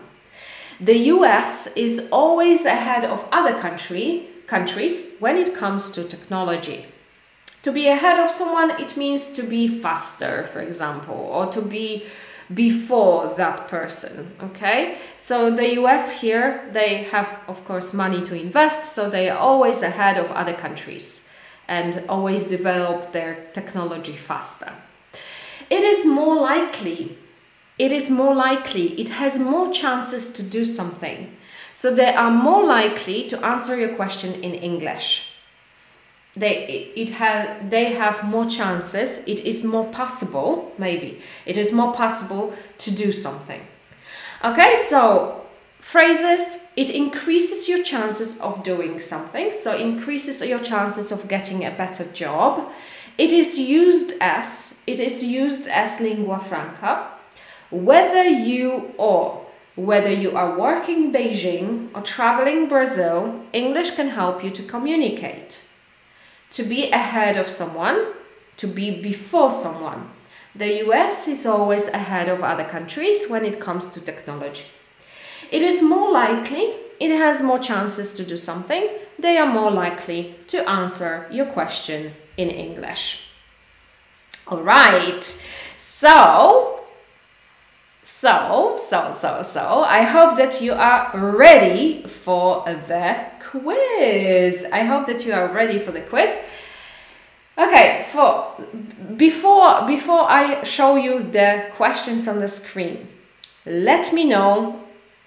The US is always ahead of other country, countries when it comes to technology. To be ahead of someone, it means to be faster, for example, or to be before that person okay? So the us here they have of course money to invest so they are always ahead of other countries and always develop their technology faster. It is more likely it is more likely it has more chances to do something. So they are more likely to answer your question in english they it has they have more chances it is more possible maybe it is more possible to do something. Okay so phrases it increases your chances of doing something so increases your chances of getting a better job. It is used as it is used as lingua franca. Whether you or whether you are working Beijing or traveling Brazil English can help you to communicate to be ahead of someone, to be before someone. The US is always ahead of other countries when it comes to technology. It is more likely, it has more chances to do something, they are more likely to answer your question in English. All right, so, so, so, so, so, I hope that you are ready for the quiz. I hope that you are ready for the quiz. Okay, for before before I show you the questions on the screen, let me know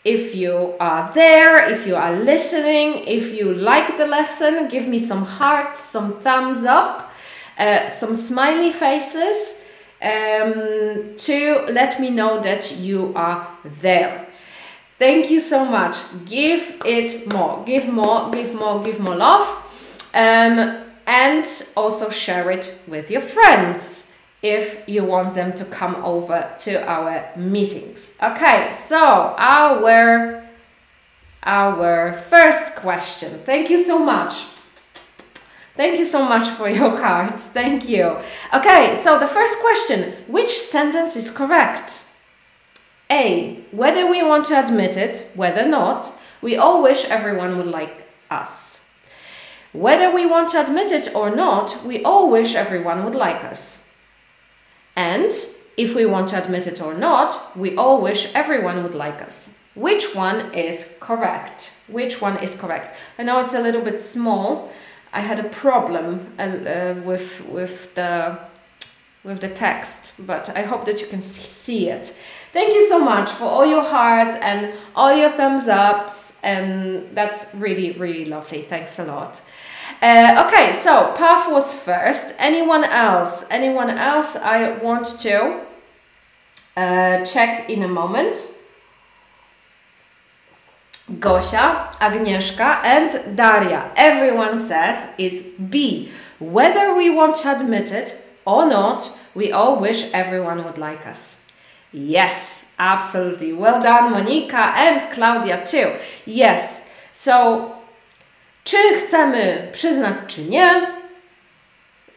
if you are there, if you are listening, if you like the lesson, give me some hearts, some thumbs up, uh, some smiley faces um, to let me know that you are there. Thank you so much. Give it more. Give more, give more, give more love. Um, and also share it with your friends if you want them to come over to our meetings. Okay, so our our first question. Thank you so much. Thank you so much for your cards. Thank you. Okay, so the first question, which sentence is correct? A. Whether we want to admit it, whether not, we all wish everyone would like us. Whether we want to admit it or not, we all wish everyone would like us. And if we want to admit it or not, we all wish everyone would like us. Which one is correct? Which one is correct? I know it's a little bit small. I had a problem uh, uh with with the with the text, but I hope that you can see it. Thank you so much for all your hearts and all your thumbs ups, and that's really really lovely. Thanks a lot. Uh, okay, so Pav was first. Anyone else? Anyone else I want to uh, check in a moment. Gosia, Agnieszka and Daria. Everyone says it's B. Whether we want to admit it or not, we all wish everyone would like us. Yes, absolutely. Well done, Monika and Claudia too. Yes. So Czy chcemy przyznać, czy nie?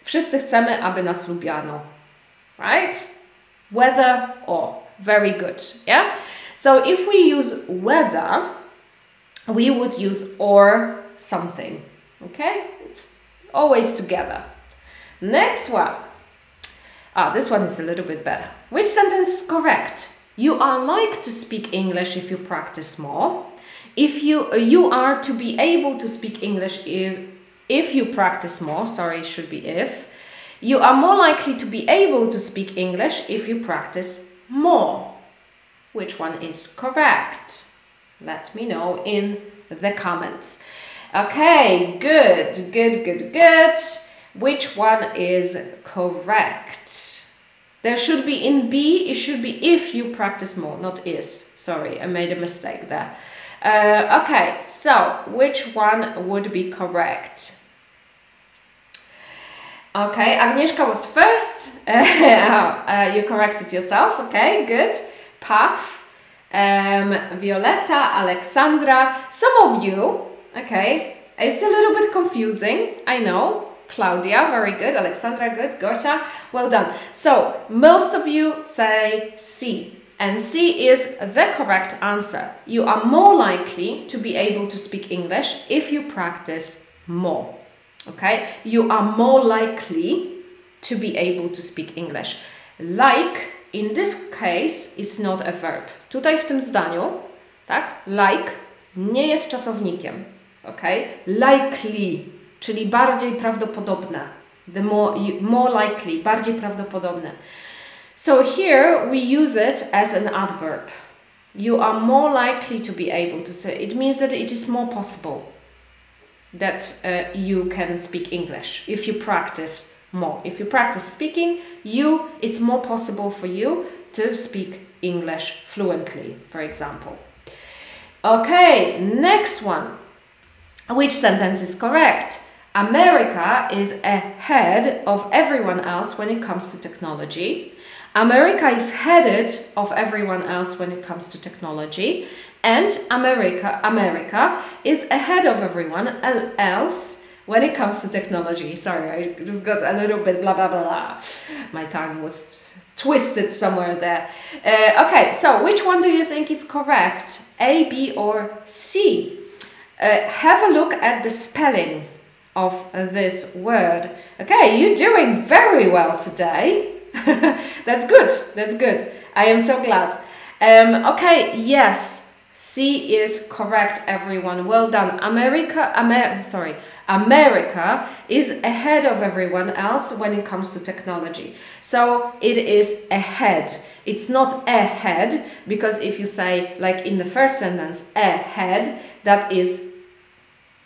Wszyscy chcemy, aby nas lubiano. Right? Whether or. Very good. Yeah? So if we use whether, we would use or something. Okay? It's always together. Next one. Ah, this one is a little bit better. Which sentence is correct? You are like to speak English if you practice more if you you are to be able to speak English if if you practice more, sorry, it should be if, you are more likely to be able to speak English if you practice more. Which one is correct? Let me know in the comments. Okay, good, good, good, good. Which one is correct? There should be in B, it should be if you practice more, not is. Sorry, I made a mistake there. Uh, okay, so which one would be correct? Okay, Agnieszka was first. uh, you corrected yourself. Okay, good. Pav. Um, Violetta, Alexandra. Some of you, okay, it's a little bit confusing. I know. Claudia, very good. Alexandra, good. Gosia, well done. So, most of you say C. And C is the correct answer. You are more likely to be able to speak English if you practice more. Okay? You are more likely to be able to speak English. Like in this case is not a verb. Tutaj w tym zdaniu, tak? Like nie jest czasownikiem. Okay? Likely, czyli bardziej prawdopodobne. The more, more likely, bardziej prawdopodobne. So here we use it as an adverb. You are more likely to be able to say it means that it is more possible that uh, you can speak English if you practice more. If you practice speaking, you it's more possible for you to speak English fluently, for example. Okay, next one. Which sentence is correct? America is ahead of everyone else when it comes to technology. America is headed of everyone else when it comes to technology, and America America is ahead of everyone else when it comes to technology. Sorry, I just got a little bit blah blah blah. My tongue was twisted somewhere there. Uh, okay, so which one do you think is correct? A, B, or C? Uh, have a look at the spelling of this word. Okay, you're doing very well today. That's good. That's good. I am so glad. Um, okay, yes, C is correct, everyone. Well done. America, Amer sorry, America is ahead of everyone else when it comes to technology. So it is ahead. It's not ahead because if you say, like in the first sentence, ahead, that is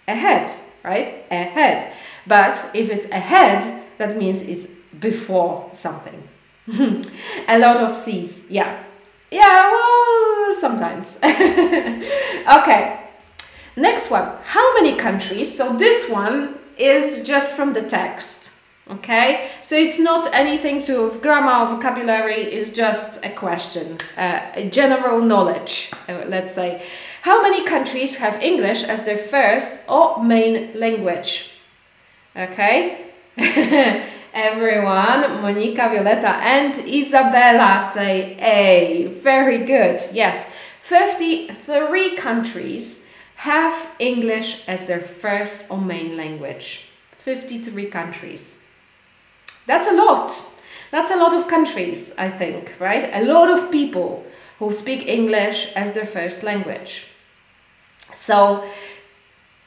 ahead, right? Ahead. But if it's ahead, that means it's before something. a lot of C's, yeah. Yeah, well, sometimes. okay, next one. How many countries? So this one is just from the text. Okay, so it's not anything to grammar or vocabulary, it's just a question, uh, general knowledge, uh, let's say. How many countries have English as their first or main language? Okay, Everyone, Monica, Violetta, and Isabella say A. Very good. Yes, 53 countries have English as their first or main language. 53 countries. That's a lot. That's a lot of countries, I think, right? A lot of people who speak English as their first language. So,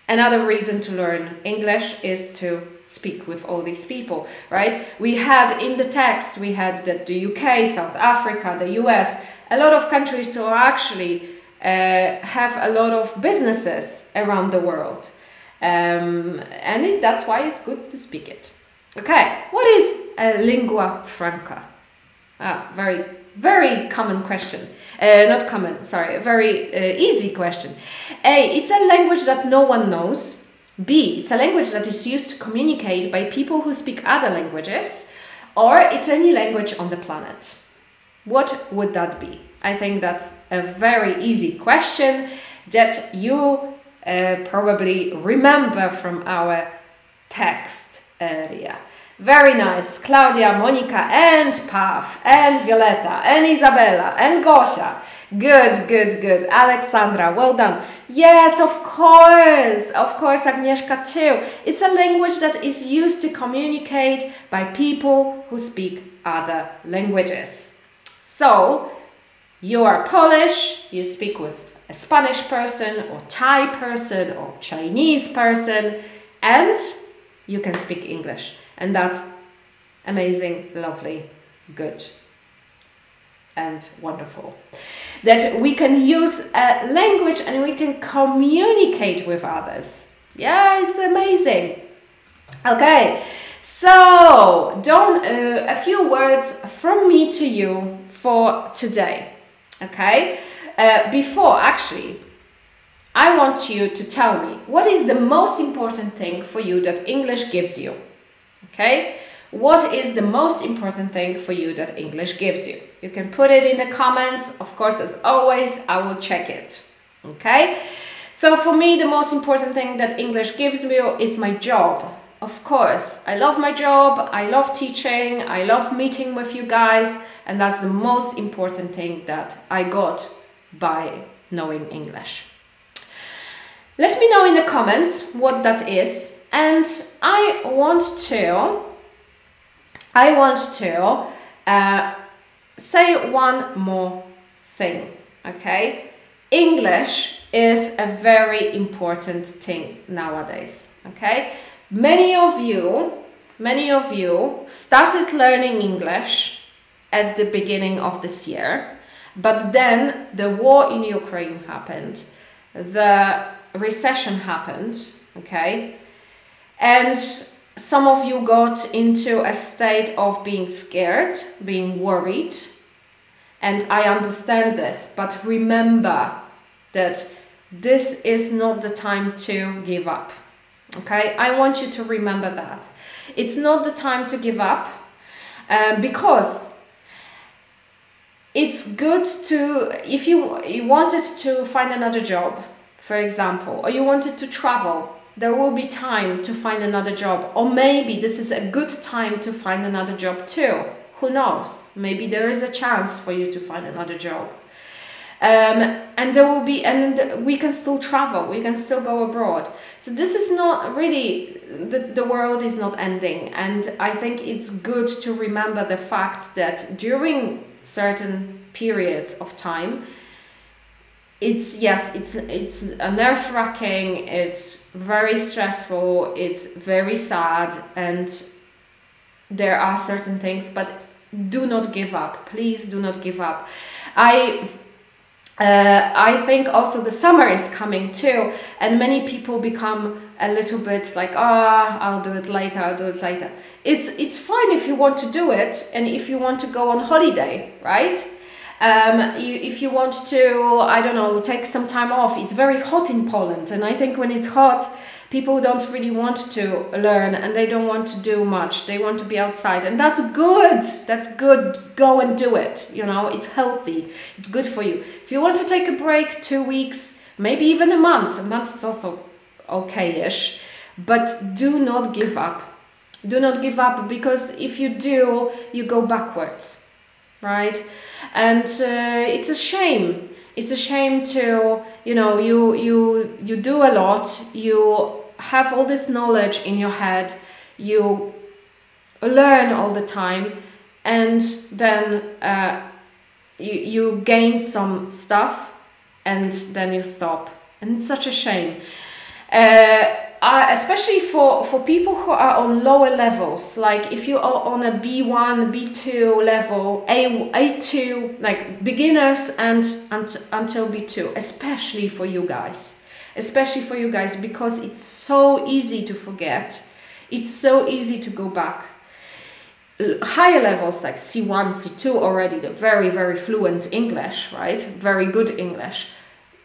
another reason to learn English is to speak with all these people, right? We had in the text, we had that the UK, South Africa, the US, a lot of countries who actually uh, have a lot of businesses around the world. Um, and it, that's why it's good to speak it. Okay, what is a lingua franca? Ah, very, very common question. Uh, not common, sorry, a very uh, easy question. A, it's a language that no one knows. B, it's a language that is used to communicate by people who speak other languages. Or it's any language on the planet. What would that be? I think that's a very easy question that you uh, probably remember from our text earlier. Very nice. Claudia, Monica, and Pav, and Violetta, and Isabella, and Gosia. Good, good, good. Alexandra, well done. Yes, of course. Of course, Agnieszka too. It's a language that is used to communicate by people who speak other languages. So, you are Polish, you speak with a Spanish person, or Thai person, or Chinese person, and you can speak English. And that's amazing, lovely, good, and wonderful. That we can use a language and we can communicate with others. Yeah, it's amazing. Okay, so don't uh, a few words from me to you for today. Okay, uh, before actually, I want you to tell me what is the most important thing for you that English gives you. Okay? What is the most important thing for you that English gives you? You can put it in the comments. Of course, as always, I will check it. Okay? So for me, the most important thing that English gives me is my job. Of course, I love my job, I love teaching, I love meeting with you guys, and that's the most important thing that I got by knowing English. Let me know in the comments what that is and I want to, I want to uh, say one more thing, okay? English is a very important thing nowadays, okay? Many of you, many of you started learning English at the beginning of this year, but then the war in Ukraine happened, the recession happened, okay? And some of you got into a state of being scared, being worried. And I understand this, but remember that this is not the time to give up. Okay, I want you to remember that. It's not the time to give up um, because it's good to, if you, you wanted to find another job, for example, or you wanted to travel, there will be time to find another job. Or maybe this is a good time to find another job too. Who knows? Maybe there is a chance for you to find another job. Um, and there will be, and we can still travel, we can still go abroad. So this is not really, the, the world is not ending. And I think it's good to remember the fact that during certain periods of time, it's yes it's it's nerve wracking it's very stressful it's very sad and there are certain things but do not give up please do not give up i uh, I think also the summer is coming too, and many people become a little bit like, ah, oh, I'll do it later, I'll do it later. It's it's fine if you want to do it, and if you want to go on holiday, right? Um, you, if you want to, I don't know, take some time off, it's very hot in Poland, and I think when it's hot, people don't really want to learn and they don't want to do much. They want to be outside, and that's good. That's good. Go and do it. You know, it's healthy. It's good for you. If you want to take a break, two weeks, maybe even a month. A month is also okay-ish, but do not give up. Do not give up because if you do, you go backwards, right? And uh, it's a shame. It's a shame to you know you you you do a lot. You have all this knowledge in your head. You learn all the time. And then uh, you, you gain some stuff and then you stop. And it's such a shame. Uh, uh, especially for, for people who are on lower levels, like if you are on a B1, B2 level, A, A2, like beginners and, and until B2, especially for you guys, especially for you guys, because it's so easy to forget. It's so easy to go back. Higher levels like C1, C2 already, the very, very fluent English, right? Very good English.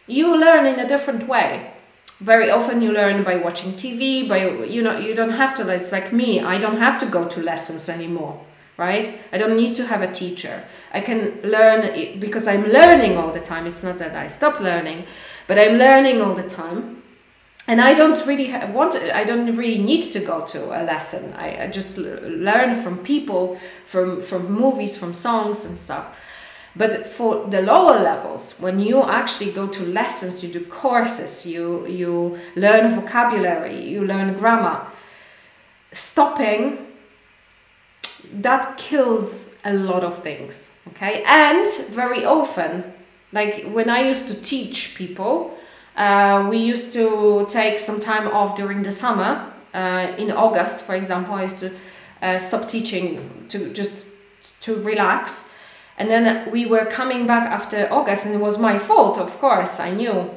You learn in a different way very often you learn by watching TV, by you know you don't have to. It's like me. I don't have to go to lessons anymore, right? I don't need to have a teacher. I can learn because I'm learning all the time. It's not that I stop learning, but I'm learning all the time, and I don't really want. I don't really need to go to a lesson. I, I just learn from people, from from movies, from songs and stuff. But for the lower levels, when you actually go to lessons, you do courses, you, you learn vocabulary, you learn grammar, stopping, that kills a lot of things, okay? And very often, like when I used to teach people, uh, we used to take some time off during the summer. Uh, in August, for example, I used to uh, stop teaching to just to relax and then we were coming back after August, and it was my fault, of course. I knew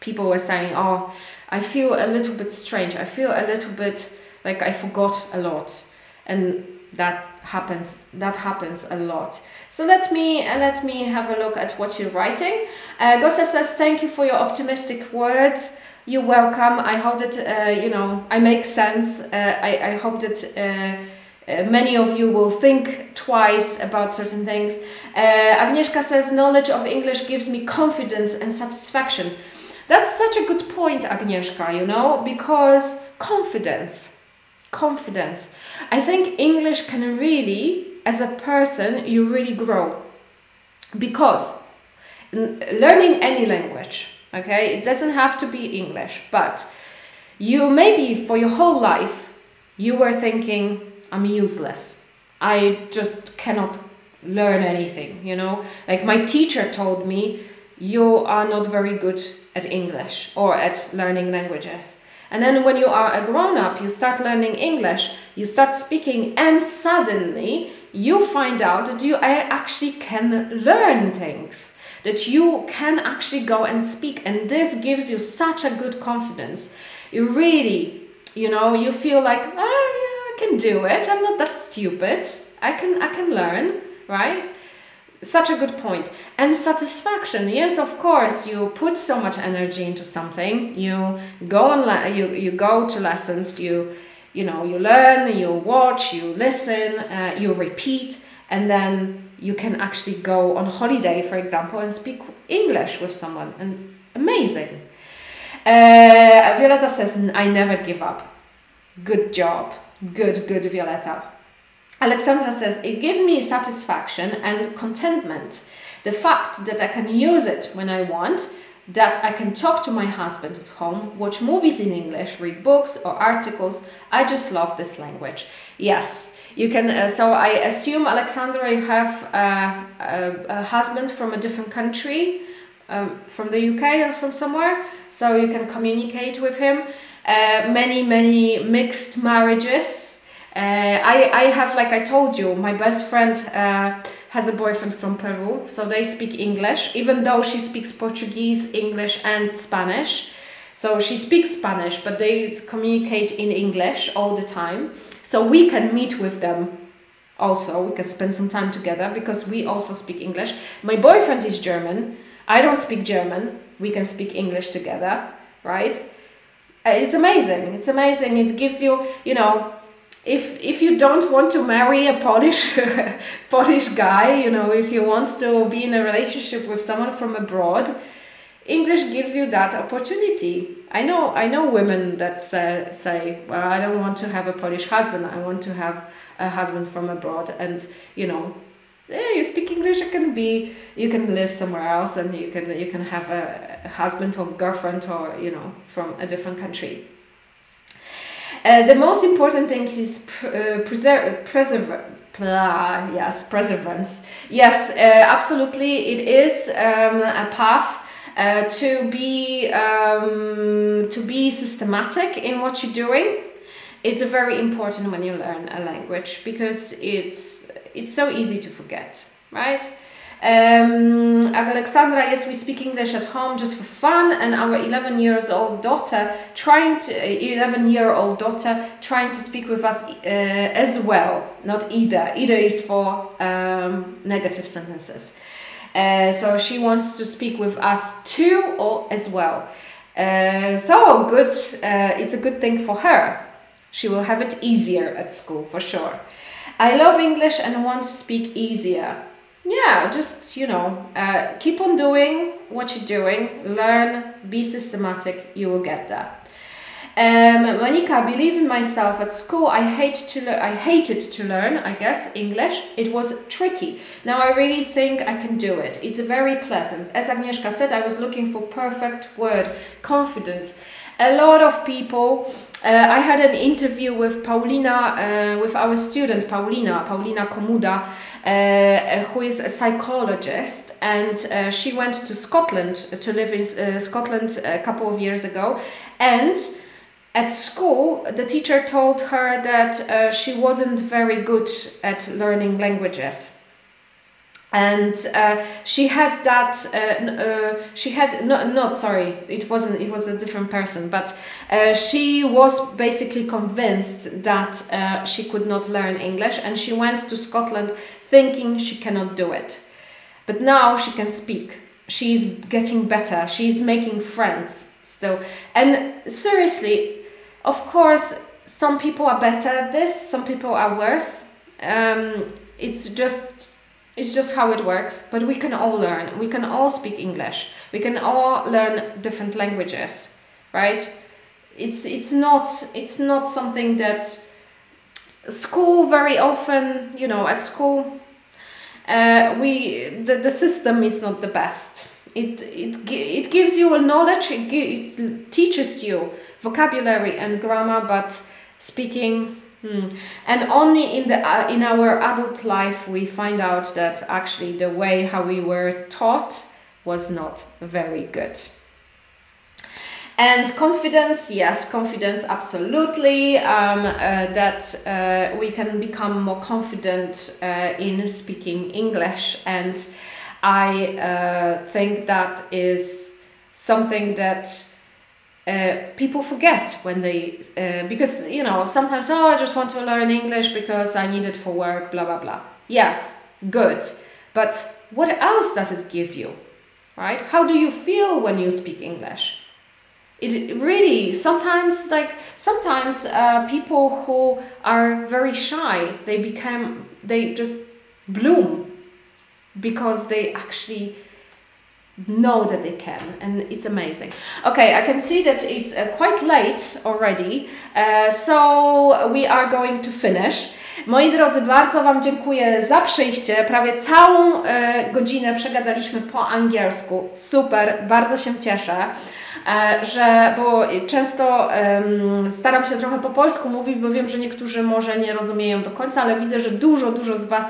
people were saying, Oh, I feel a little bit strange. I feel a little bit like I forgot a lot. And that happens that happens a lot so let me uh, let me have a look at what you're writing uh, Gosia says thank you for your optimistic words you're welcome I hope that uh, you know I make sense uh, I, I hope that uh, uh, many of you will think twice about certain things. Uh, Agnieszka says, knowledge of English gives me confidence and satisfaction. That's such a good point, Agnieszka, you know, because confidence, confidence. I think English can really, as a person, you really grow. Because learning any language, okay, it doesn't have to be English, but you maybe for your whole life, you were thinking, I'm useless. I just cannot learn anything, you know? Like my teacher told me, you are not very good at English or at learning languages. And then when you are a grown up, you start learning English, you start speaking, and suddenly you find out that you actually can learn things, that you can actually go and speak. And this gives you such a good confidence. You really, you know, you feel like, ah, I can do it. I'm not that stupid. I can I can learn, right? Such a good point. And satisfaction. Yes, of course, you put so much energy into something. You go on you you go to lessons, you you know, you learn, you watch, you listen, uh, you repeat, and then you can actually go on holiday, for example, and speak English with someone, and it's amazing. Uh, Violetta says, I never give up. Good job. Good, good, Violetta. Alexandra says, it gives me satisfaction and contentment. The fact that I can use it when I want, that I can talk to my husband at home, watch movies in English, read books or articles. I just love this language. Yes, you can. Uh, so I assume, Alexandra, you have uh, a, a, husband from a different country, um, from the UK or from somewhere, so you can communicate with him. Uh, many, many mixed marriages. Uh, I, I have, like I told you, my best friend uh, has a boyfriend from Peru, so they speak English, even though she speaks Portuguese, English, and Spanish. So she speaks Spanish, but they communicate in English all the time. So we can meet with them also. We can spend some time together because we also speak English. My boyfriend is German. I don't speak German. We can speak English together, right? Uh, it's amazing. It's amazing. It gives you, you know, if if you don't want to marry a Polish Polish guy, you know, if you want to be in a relationship with someone from abroad, English gives you that opportunity. I know I know women that say, say, well, I don't want to have a Polish husband. I want to have a husband from abroad, and you know, yeah, you speak English, you can be, you can live somewhere else, and you can you can have a husband or girlfriend or you know from a different country. Uh, the most important thing is pr- uh, preserve, preserve, yes, perseverance. Yes, uh, absolutely, it is um, a path. Uh, to be um, to be systematic in what you're doing, it's very important when you learn a language because it's it's so easy to forget, right? Um, Alexandra, yes, we speak English at home just for fun, and our 11 years old daughter trying to 11 year old daughter trying to speak with us uh, as well. Not either. Either is for um, negative sentences. Uh, so she wants to speak with us too or as well. Uh, so good. Uh, it's a good thing for her. She will have it easier at school for sure. I love English and want to speak easier yeah, just, you know, uh, keep on doing what you're doing, learn, be systematic, you will get there. Um, Monica, I believe in myself. At school, I hate to le- I hated to learn. I guess English. It was tricky. Now I really think I can do it. It's very pleasant. As Agnieszka said, I was looking for perfect word, confidence. A lot of people. Uh, I had an interview with Paulina, uh, with our student Paulina, Paulina Komuda, who is a psychologist, and uh, she went to Scotland to live in uh, Scotland a couple of years ago, and at school, the teacher told her that uh, she wasn't very good at learning languages. And uh, she had that. Uh, she had no, not sorry. It wasn't. It was a different person. But she was basically convinced that she could not learn English, and she went to Scotland thinking she cannot do it. But now she can speak. She's getting better. She's making friends still. And seriously, of course, some people are better at this, some people are worse. Um, it's just it's just how it works, but we can all learn. We can all speak English. We can all learn different languages, right? It's it's not it's not something that school very often, you know, at school uh, we the, the system is not the best. It, it, it gives you a knowledge, it, it teaches you vocabulary and grammar, but speaking Hmm. And only in the uh, in our adult life we find out that actually the way how we were taught was not very good. And confidence, yes, confidence, absolutely. Um, uh, that uh, we can become more confident uh, in speaking English, and I uh, think that is something that uh, people forget when they uh, because you know sometimes oh I just want to learn English because I need it for work, blah blah blah. Yes, good, but what else does it give you, right? How do you feel when you speak English? it really sometimes like sometimes uh, people who are very shy they become they just bloom because they actually know that they can and it's amazing okay i can see that it's uh, quite late already uh, so we are going to finish Moi drodzy, bardzo Wam dziękuję za przyjście. Prawie całą e, godzinę przegadaliśmy po angielsku. Super, bardzo się cieszę. E, że, bo często um, staram się trochę po polsku mówić, bo wiem, że niektórzy może nie rozumieją do końca, ale widzę, że dużo, dużo z Was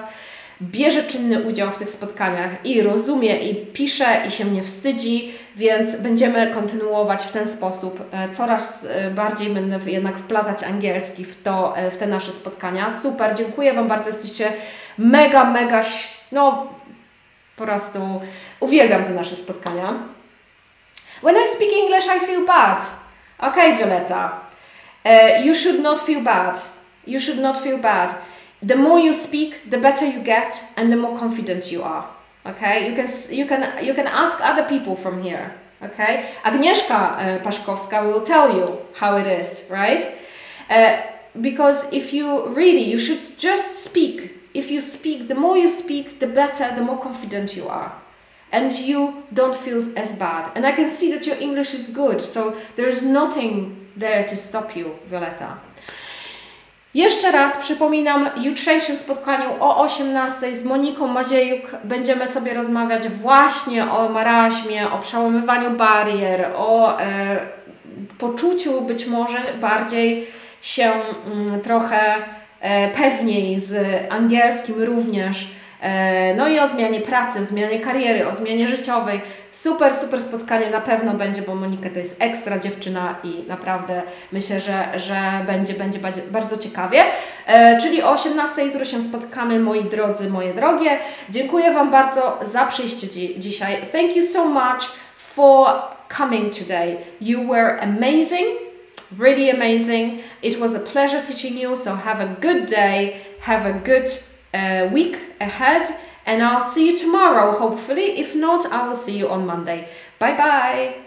bierze czynny udział w tych spotkaniach i rozumie, i pisze, i się nie wstydzi, więc będziemy kontynuować w ten sposób. E, coraz e, bardziej będę jednak wplatać angielski w, to, w te nasze spotkania. Super, dziękuję Wam bardzo, jesteście mega, mega, no po prostu uwielbiam te nasze spotkania. When I speak English, I feel bad. Okay, Violetta. Uh, you should not feel bad. You should not feel bad. The more you speak, the better you get, and the more confident you are. Okay, you can you can you can ask other people from here. Okay, Agnieszka uh, Paszkowska will tell you how it is, right? Uh, because if you really, you should just speak. If you speak, the more you speak, the better, the more confident you are and you don't feel as bad. And I can see that your English is good, so there's nothing there to stop you, Violetta. Jeszcze raz przypominam, jutrzejszym spotkaniu o 18 z Moniką Maziejuk będziemy sobie rozmawiać właśnie o maraźmie, o przełamywaniu barier, o e, poczuciu być może bardziej się mm, trochę e, pewniej z angielskim również no i o zmianie pracy, o zmianie kariery, o zmianie życiowej. Super, super spotkanie na pewno będzie, bo Monika to jest ekstra dziewczyna i naprawdę myślę, że, że będzie, będzie bardzo ciekawie. E, czyli o 18 jutro się spotkamy, moi drodzy, moje drogie. Dziękuję Wam bardzo za przyjście dzi dzisiaj. Thank you so much for coming today. You were amazing, really amazing. It was a pleasure teaching you, so have a good day, have a good uh, week ahead. And I'll see you tomorrow, hopefully. If not, I will see you on Monday. Bye bye.